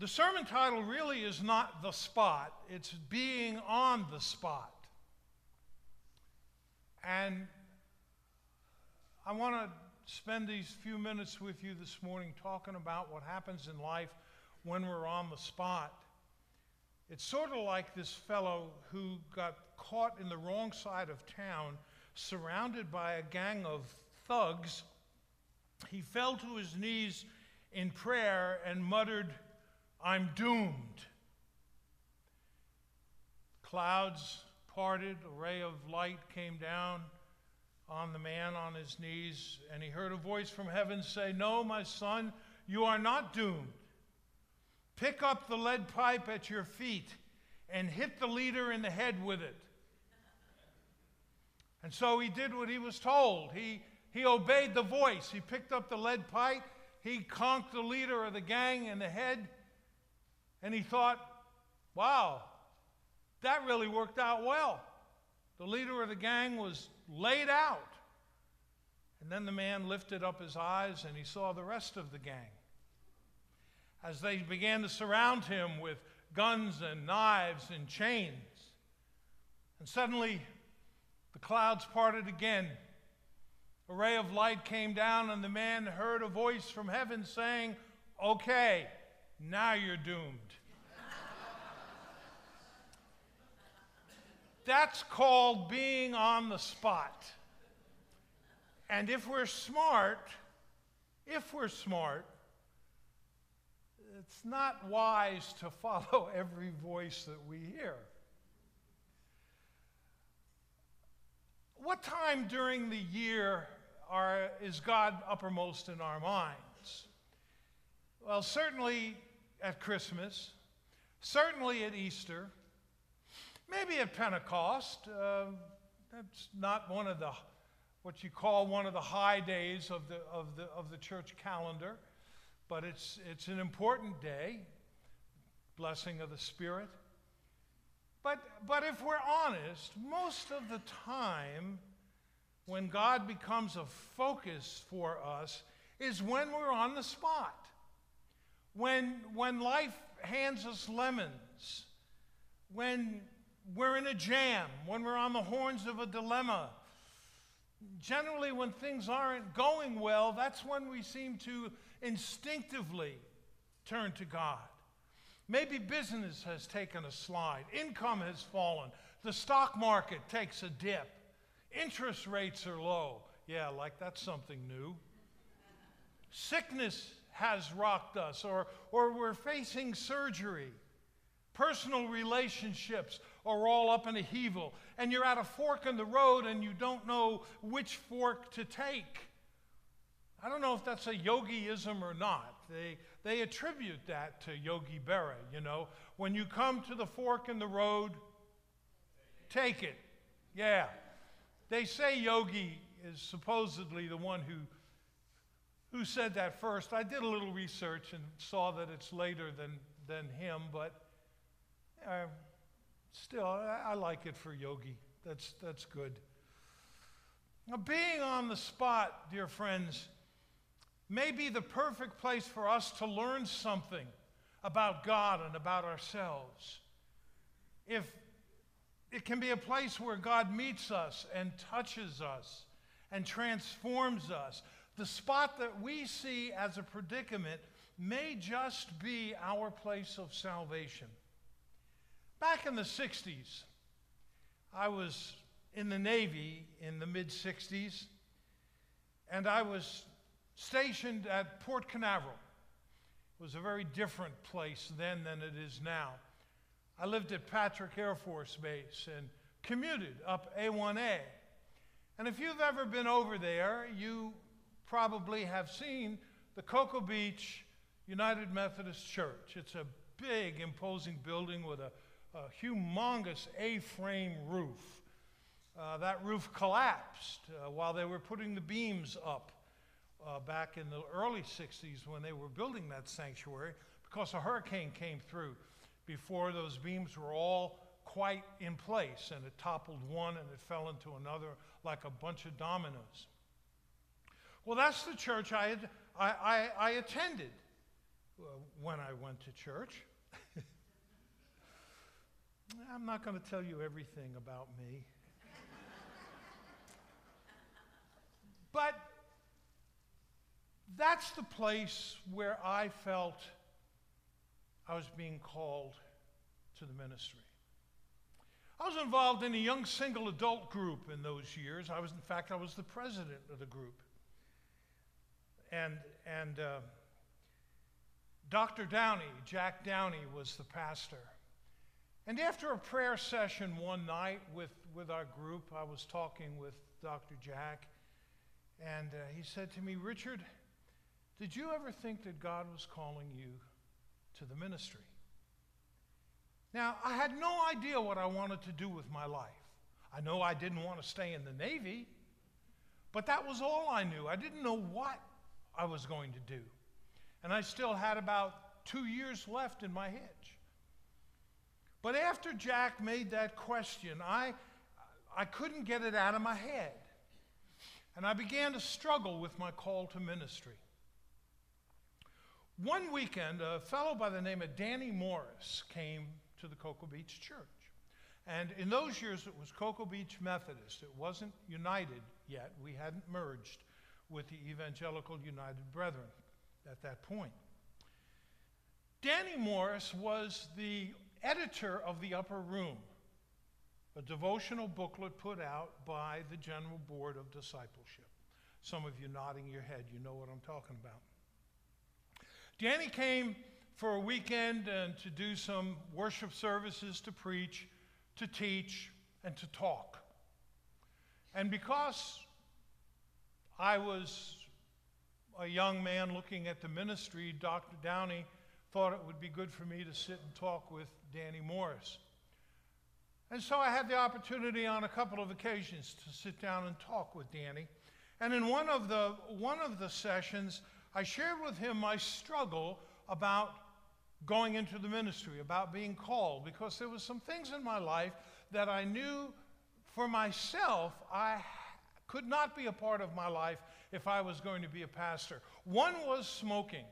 The sermon title really is not The Spot, it's Being on the Spot. And I want to spend these few minutes with you this morning talking about what happens in life when we're on the spot. It's sort of like this fellow who got caught in the wrong side of town, surrounded by a gang of thugs. He fell to his knees in prayer and muttered, I'm doomed. Clouds parted, a ray of light came down on the man on his knees, and he heard a voice from heaven say, No, my son, you are not doomed. Pick up the lead pipe at your feet and hit the leader in the head with it. And so he did what he was told. He, he obeyed the voice. He picked up the lead pipe, he conked the leader of the gang in the head, and he thought, wow, that really worked out well. The leader of the gang was laid out. And then the man lifted up his eyes and he saw the rest of the gang. As they began to surround him with guns and knives and chains. And suddenly, the clouds parted again. A ray of light came down, and the man heard a voice from heaven saying, Okay, now you're doomed. That's called being on the spot. And if we're smart, if we're smart, it's not wise to follow every voice that we hear. What time during the year are, is God uppermost in our minds? Well, certainly at Christmas, certainly at Easter, Maybe at Pentecost. Uh, that's not one of the, what you call one of the high days of the, of the, of the church calendar, but it's, it's an important day, blessing of the Spirit. But, but if we're honest, most of the time when God becomes a focus for us is when we're on the spot. When, when life hands us lemons, when we're in a jam, when we're on the horns of a dilemma. Generally, when things aren't going well, that's when we seem to instinctively turn to God. Maybe business has taken a slide, income has fallen, the stock market takes a dip, interest rates are low. Yeah, like that's something new. Sickness has rocked us, or, or we're facing surgery. Personal relationships are all up in a heavel, and you're at a fork in the road and you don't know which fork to take. I don't know if that's a yogiism or not. They, they attribute that to Yogi Berra, you know. When you come to the fork in the road, take it. Yeah. They say Yogi is supposedly the one who, who said that first. I did a little research and saw that it's later than, than him, but uh, still, I, I like it for Yogi. That's, that's good. Now, being on the spot, dear friends, may be the perfect place for us to learn something about God and about ourselves. If it can be a place where God meets us and touches us and transforms us. The spot that we see as a predicament may just be our place of salvation. Back in the 60s, I was in the Navy in the mid 60s, and I was stationed at Port Canaveral. It was a very different place then than it is now. I lived at Patrick Air Force Base and commuted up A1A. And if you've ever been over there, you probably have seen the Cocoa Beach United Methodist Church. It's a big, imposing building with a a humongous A frame roof. Uh, that roof collapsed uh, while they were putting the beams up uh, back in the early 60s when they were building that sanctuary because a hurricane came through before those beams were all quite in place and it toppled one and it fell into another like a bunch of dominoes. Well, that's the church I, had, I, I, I attended. uh, when I went to church. I'm not going to tell you everything about me. but that's the place where I felt I was being called to the ministry. I was involved in a young single adult group in those years. I was, in fact, I was the president of the group. And, and uh, Dr. Downey, Jack Downey, was the pastor. And after a prayer session one night with, with our group, I was talking with Dr. Jack, and uh, he said to me, Richard, did you ever think that God was calling you to the ministry? Now, I had no idea what I wanted to do with my life. I know I didn't want to stay in the Navy, but that was all I knew. I didn't know what I was going to do. And I still had about two years left in my hitch. But after Jack made that question, I, I couldn't get it out of my head. And I began to struggle with my call to ministry. One weekend, a fellow by the name of Danny Morris came to the Cocoa Beach Church. And in those years, it was Cocoa Beach Methodist. It wasn't united yet. We hadn't merged with the Evangelical United Brethren at that point. Danny Morris was the editor of The Upper Room, a devotional booklet put out by the General Board of Discipleship. Some of you nodding your head, you know what I'm talking about. Danny came for a weekend and to do some worship services, to preach, to teach, and to talk. And because I was a young man looking at the ministry, Dr. Downey thought it would be good for me to sit and talk with Danny Morris. And so I had the opportunity on a couple of occasions to sit down and talk with Danny. And in one of the, one of the sessions, I shared with him my struggle about going into the ministry, about being called, because there were some things in my life that I knew for myself I could not be a part of my life if I was going to be a pastor. One was smoking.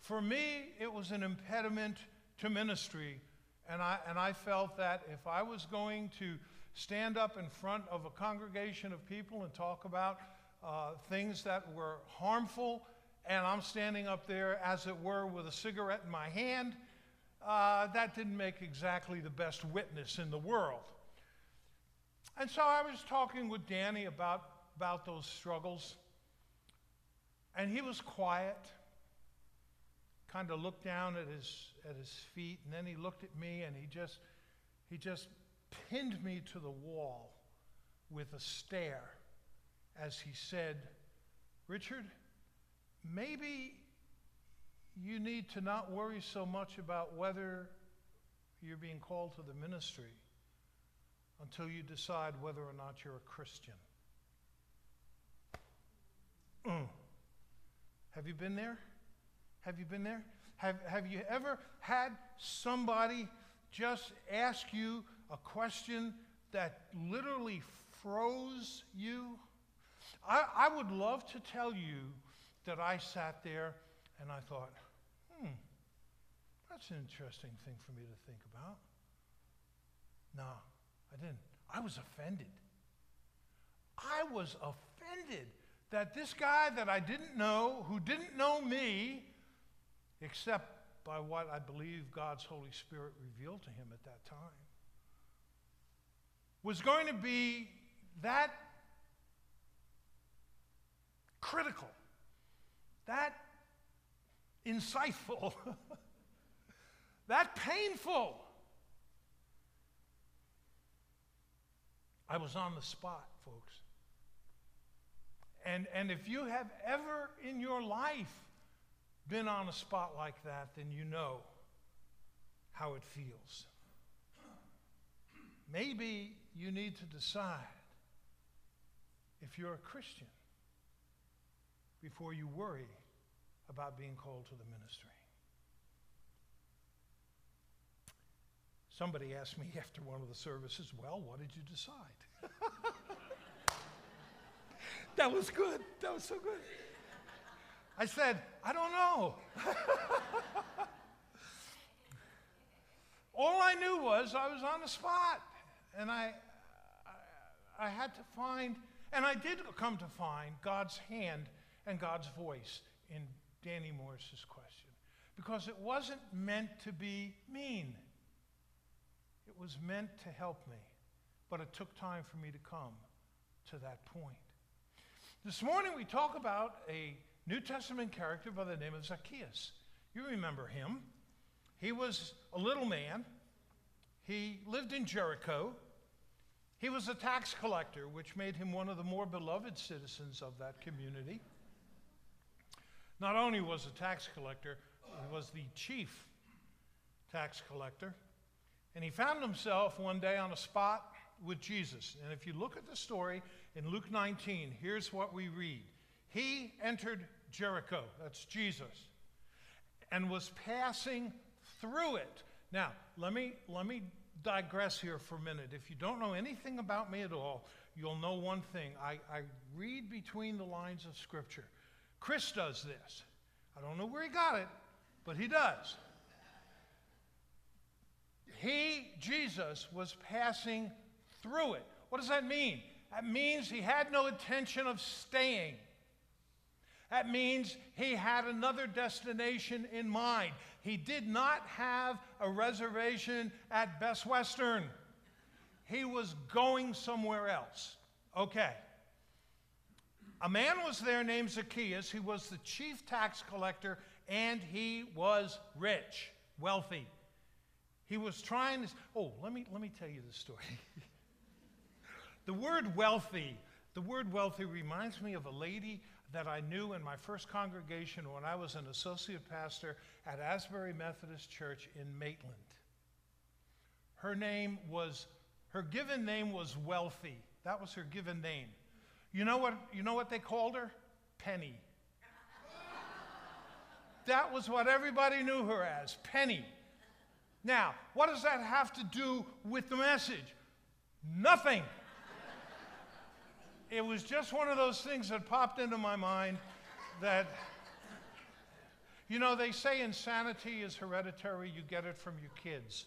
For me, it was an impediment to ministry, and I, and I felt that if I was going to stand up in front of a congregation of people and talk about uh, things that were harmful and I'm standing up there, as it were, with a cigarette in my hand, uh, that didn't make exactly the best witness in the world. And so I was talking with Danny about, about those struggles, and he was quiet, kind of looked down at his, at his feet, and then he looked at me and he just, he just pinned me to the wall with a stare as he said, Richard, maybe you need to not worry so much about whether you're being called to the ministry until you decide whether or not you're a Christian. Mm. Have you been there? Have you been there? Have, have you ever had somebody just ask you a question that literally froze you? I, I would love to tell you that I sat there and I thought, hmm, that's an interesting thing for me to think about. No, I didn't. I was offended. I was offended that this guy that I didn't know, who didn't know me, except by what I believe God's Holy Spirit revealed to him at that time, was going to be that critical that insightful, that painful. I was on the spot, folks. And, and if you have ever in your life been on a spot like that, then you know how it feels. Maybe you need to decide if you're a Christian before you worry about being called to the ministry. Somebody asked me after one of the services, Well, what did you decide? that was good. That was so good. I said, I don't know. All I knew was I was on the spot. And I, I, I had to find, and I did come to find God's hand and God's voice in Danny Morris's question. Because it wasn't meant to be mean. It was meant to help me. But it took time for me to come to that point. This morning we talk about a New Testament character by the name of Zacchaeus. You remember him. He was a little man. He lived in Jericho. He was a tax collector, which made him one of the more beloved citizens of that community. Not only was a tax collector, he was the chief tax collector. And he found himself one day on a spot with Jesus. And if you look at the story in Luke 19, here's what we read He entered Jericho, that's Jesus, and was passing through it. Now, let me, let me digress here for a minute. If you don't know anything about me at all, you'll know one thing. I, I read between the lines of Scripture. Chris does this. I don't know where he got it, but he does. He, Jesus, was passing through it. What does that mean? That means he had no intention of staying. That means he had another destination in mind. He did not have a reservation at Best Western. He was going somewhere else. Okay. A man was there named Zacchaeus. He was the chief tax collector and he was rich, wealthy. He was trying to. Oh, let me, let me tell you the story. the word wealthy, the word wealthy reminds me of a lady that I knew in my first congregation when I was an associate pastor at Asbury Methodist Church in Maitland. Her name was, her given name was Wealthy. That was her given name. You know what, you know what they called her? Penny. that was what everybody knew her as, Penny. Now, what does that have to do with the message? Nothing. It was just one of those things that popped into my mind that, you know, they say insanity is hereditary, you get it from your kids.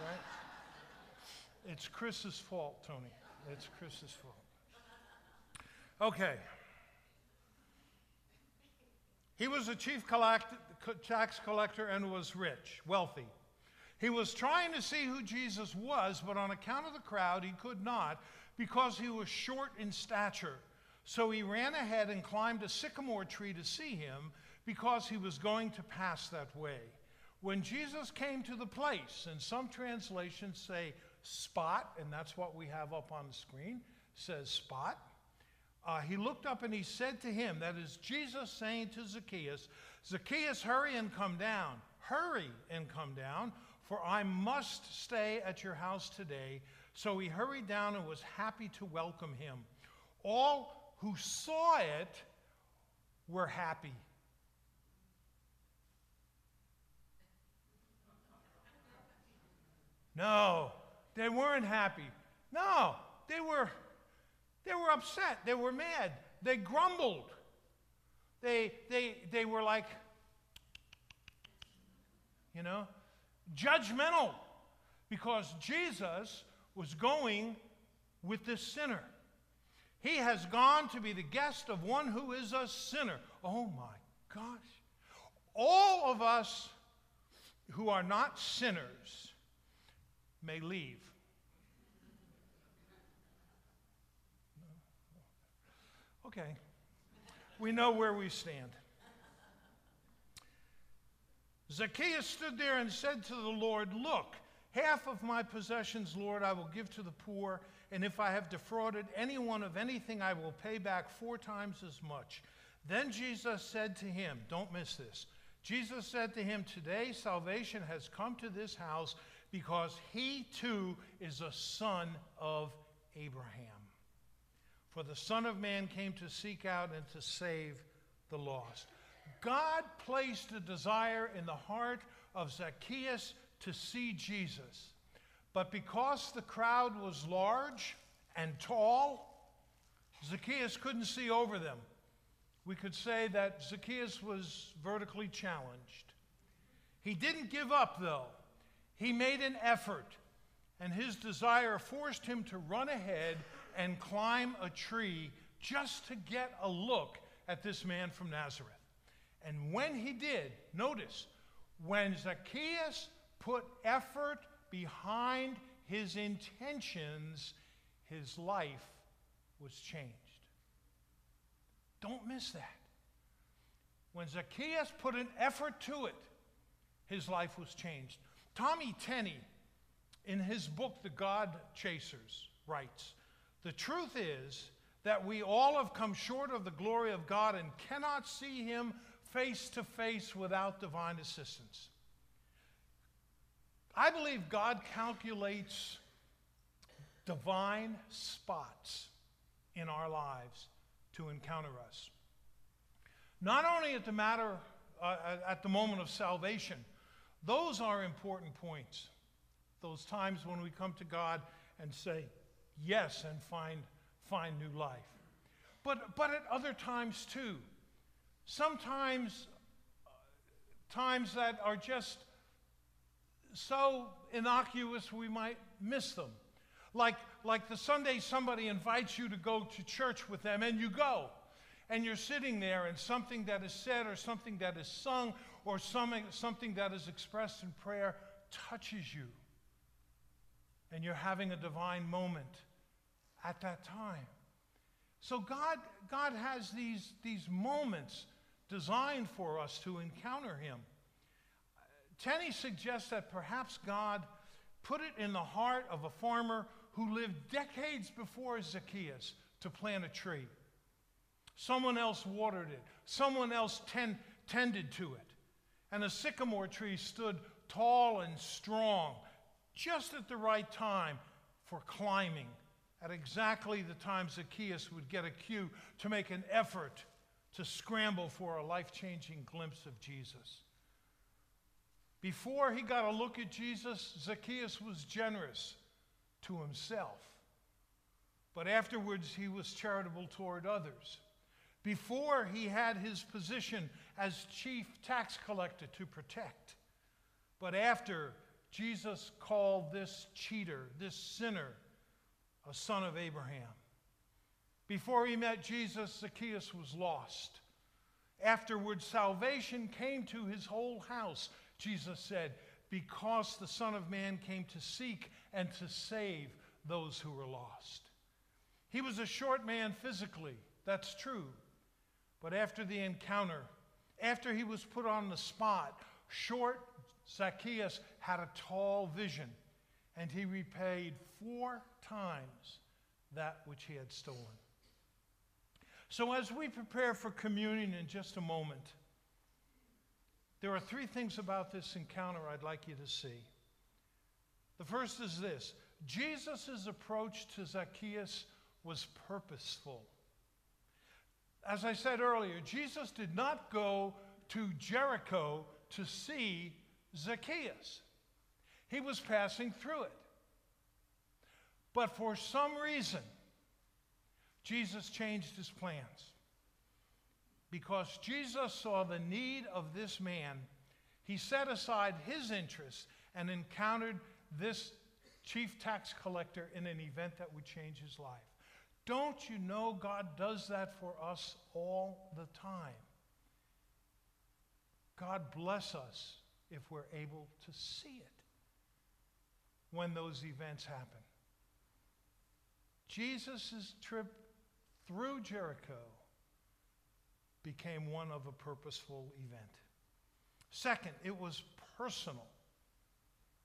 Right? It's Chris's fault, Tony. It's Chris's fault. Okay. He was a chief collect- tax collector and was rich, wealthy. He was trying to see who Jesus was, but on account of the crowd, he could not because he was short in stature. So he ran ahead and climbed a sycamore tree to see him because he was going to pass that way. When Jesus came to the place, and some translations say spot, and that's what we have up on the screen, says spot. Uh, he looked up and he said to him, that is Jesus saying to Zacchaeus, Zacchaeus, hurry and come down. Hurry and come down, for I must stay at your house today. So he hurried down and was happy to welcome him. All who saw it were happy. No, they weren't happy. No, they were they were upset. They were mad. They grumbled. They they they were like you know, judgmental because Jesus was going with this sinner. He has gone to be the guest of one who is a sinner. Oh my gosh. All of us who are not sinners may leave. Okay. We know where we stand. Zacchaeus stood there and said to the Lord, Look, Half of my possessions, Lord, I will give to the poor, and if I have defrauded anyone of anything, I will pay back four times as much. Then Jesus said to him, Don't miss this. Jesus said to him, Today salvation has come to this house because he too is a son of Abraham. For the Son of Man came to seek out and to save the lost. God placed a desire in the heart of Zacchaeus to see Jesus. But because the crowd was large and tall, Zacchaeus couldn't see over them. we could say that Zacchaeus was vertically challenged. He didn't give up, though. He made an effort, and his desire forced him to run ahead and climb a tree just to get a look at this man from Nazareth. And when he did, notice, when Zacchaeus put effort behind his intentions, his life was changed. Don't miss that. When Zacchaeus put an effort to it, his life was changed. Tommy Tenney, in his book, The God Chasers, writes The truth is that we all have come short of the glory of God and cannot see Him face to face without divine assistance. I believe God calculates divine spots in our lives to encounter us. Not only at the matter uh, at the moment of salvation, those are important points. Those times when we come to God and say yes and find, find new life. But, but at other times too. Sometimes, times that are just so innocuous we might miss them. Like, like the Sunday somebody invites you to go to church with them and you go. And you're sitting there and something that is said or something that is sung or something, something that is expressed in prayer touches you. And you're having a divine moment at that time. So God, God has these, these moments designed for us to encounter Him. Tenney suggests that perhaps God put it in the heart of a farmer who lived decades before Zacchaeus to plant a tree. Someone else watered it, someone else ten- tended to it. And a sycamore tree stood tall and strong just at the right time for climbing, at exactly the time Zacchaeus would get a cue to make an effort to scramble for a life changing glimpse of Jesus. Before he got a look at Jesus, Zacchaeus was generous to himself. But afterwards, he was charitable toward others. Before, he had his position as chief tax collector to protect. But after, Jesus called this cheater, this sinner, a son of Abraham. Before he met Jesus, Zacchaeus was lost. Afterwards, salvation came to his whole house, Jesus said, because the Son of Man came to seek and to save those who were lost. He was a short man physically, that's true. But after the encounter, after he was put on the spot, short Zacchaeus had a tall vision, and he repaid four times that which he had stolen. So, as we prepare for communion in just a moment, there are three things about this encounter I'd like you to see. The first is this Jesus' approach to Zacchaeus was purposeful. As I said earlier, Jesus did not go to Jericho to see Zacchaeus, he was passing through it. But for some reason, Jesus changed his plans. Because Jesus saw the need of this man, he set aside his interests and encountered this chief tax collector in an event that would change his life. Don't you know God does that for us all the time? God bless us if we're able to see it when those events happen. Jesus' trip through Jericho became one of a purposeful event. Second, it was personal.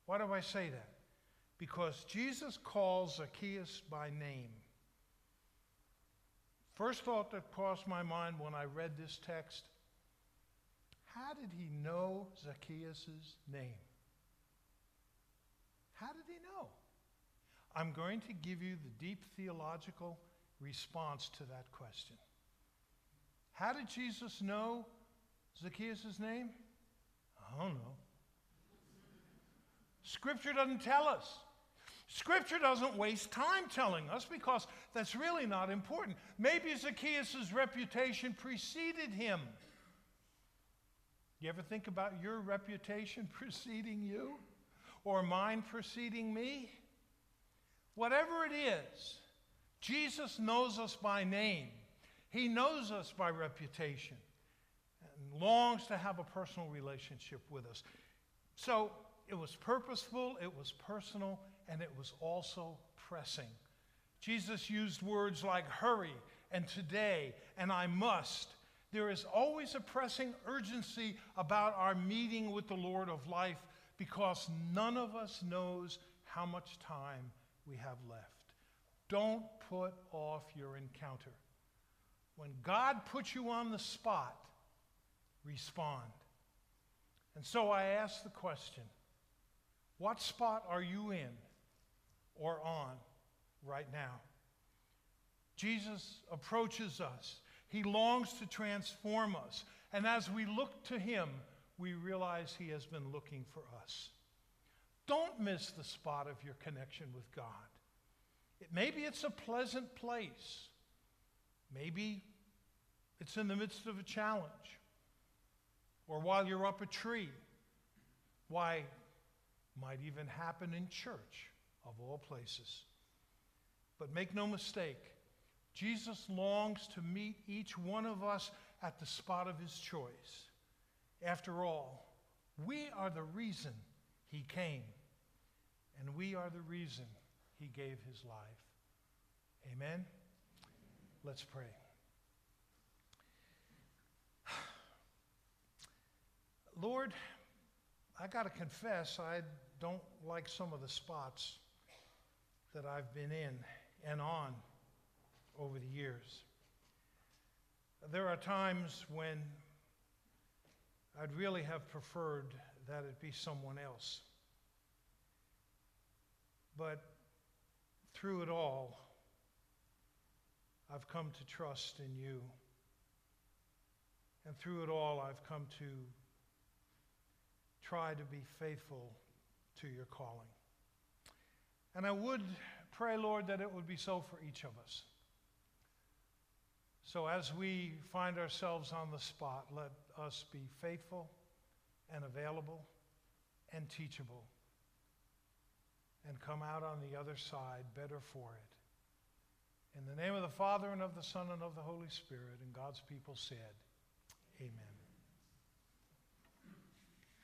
Why do I say that? Because Jesus calls Zacchaeus by name. First thought that crossed my mind when I read this text how did he know Zacchaeus' name? How did he know? I'm going to give you the deep theological response to that question. How did Jesus know Zacchaeus' name? I don't know. Scripture doesn't tell us. Scripture doesn't waste time telling us because that's really not important. Maybe Zacchaeus' reputation preceded him. You ever think about your reputation preceding you or mine preceding me? Whatever it is, Jesus knows us by name. He knows us by reputation and longs to have a personal relationship with us. So it was purposeful, it was personal, and it was also pressing. Jesus used words like hurry and today and I must. There is always a pressing urgency about our meeting with the Lord of life because none of us knows how much time we have left. Don't put off your encounter. When God puts you on the spot, respond. And so I ask the question what spot are you in or on right now? Jesus approaches us. He longs to transform us. And as we look to him, we realize he has been looking for us. Don't miss the spot of your connection with God. Maybe it's a pleasant place. Maybe it's in the midst of a challenge or while you're up a tree. Why, might even happen in church, of all places. But make no mistake, Jesus longs to meet each one of us at the spot of his choice. After all, we are the reason he came, and we are the reason he gave his life. Amen? Let's pray. Lord, I got to confess, I don't like some of the spots that I've been in and on over the years. There are times when I'd really have preferred that it be someone else. But through it all, I've come to trust in you. And through it all, I've come to try to be faithful to your calling. And I would pray, Lord, that it would be so for each of us. So as we find ourselves on the spot, let us be faithful and available and teachable and come out on the other side better for it. In the name of the Father and of the Son and of the Holy Spirit, and God's people said, Amen.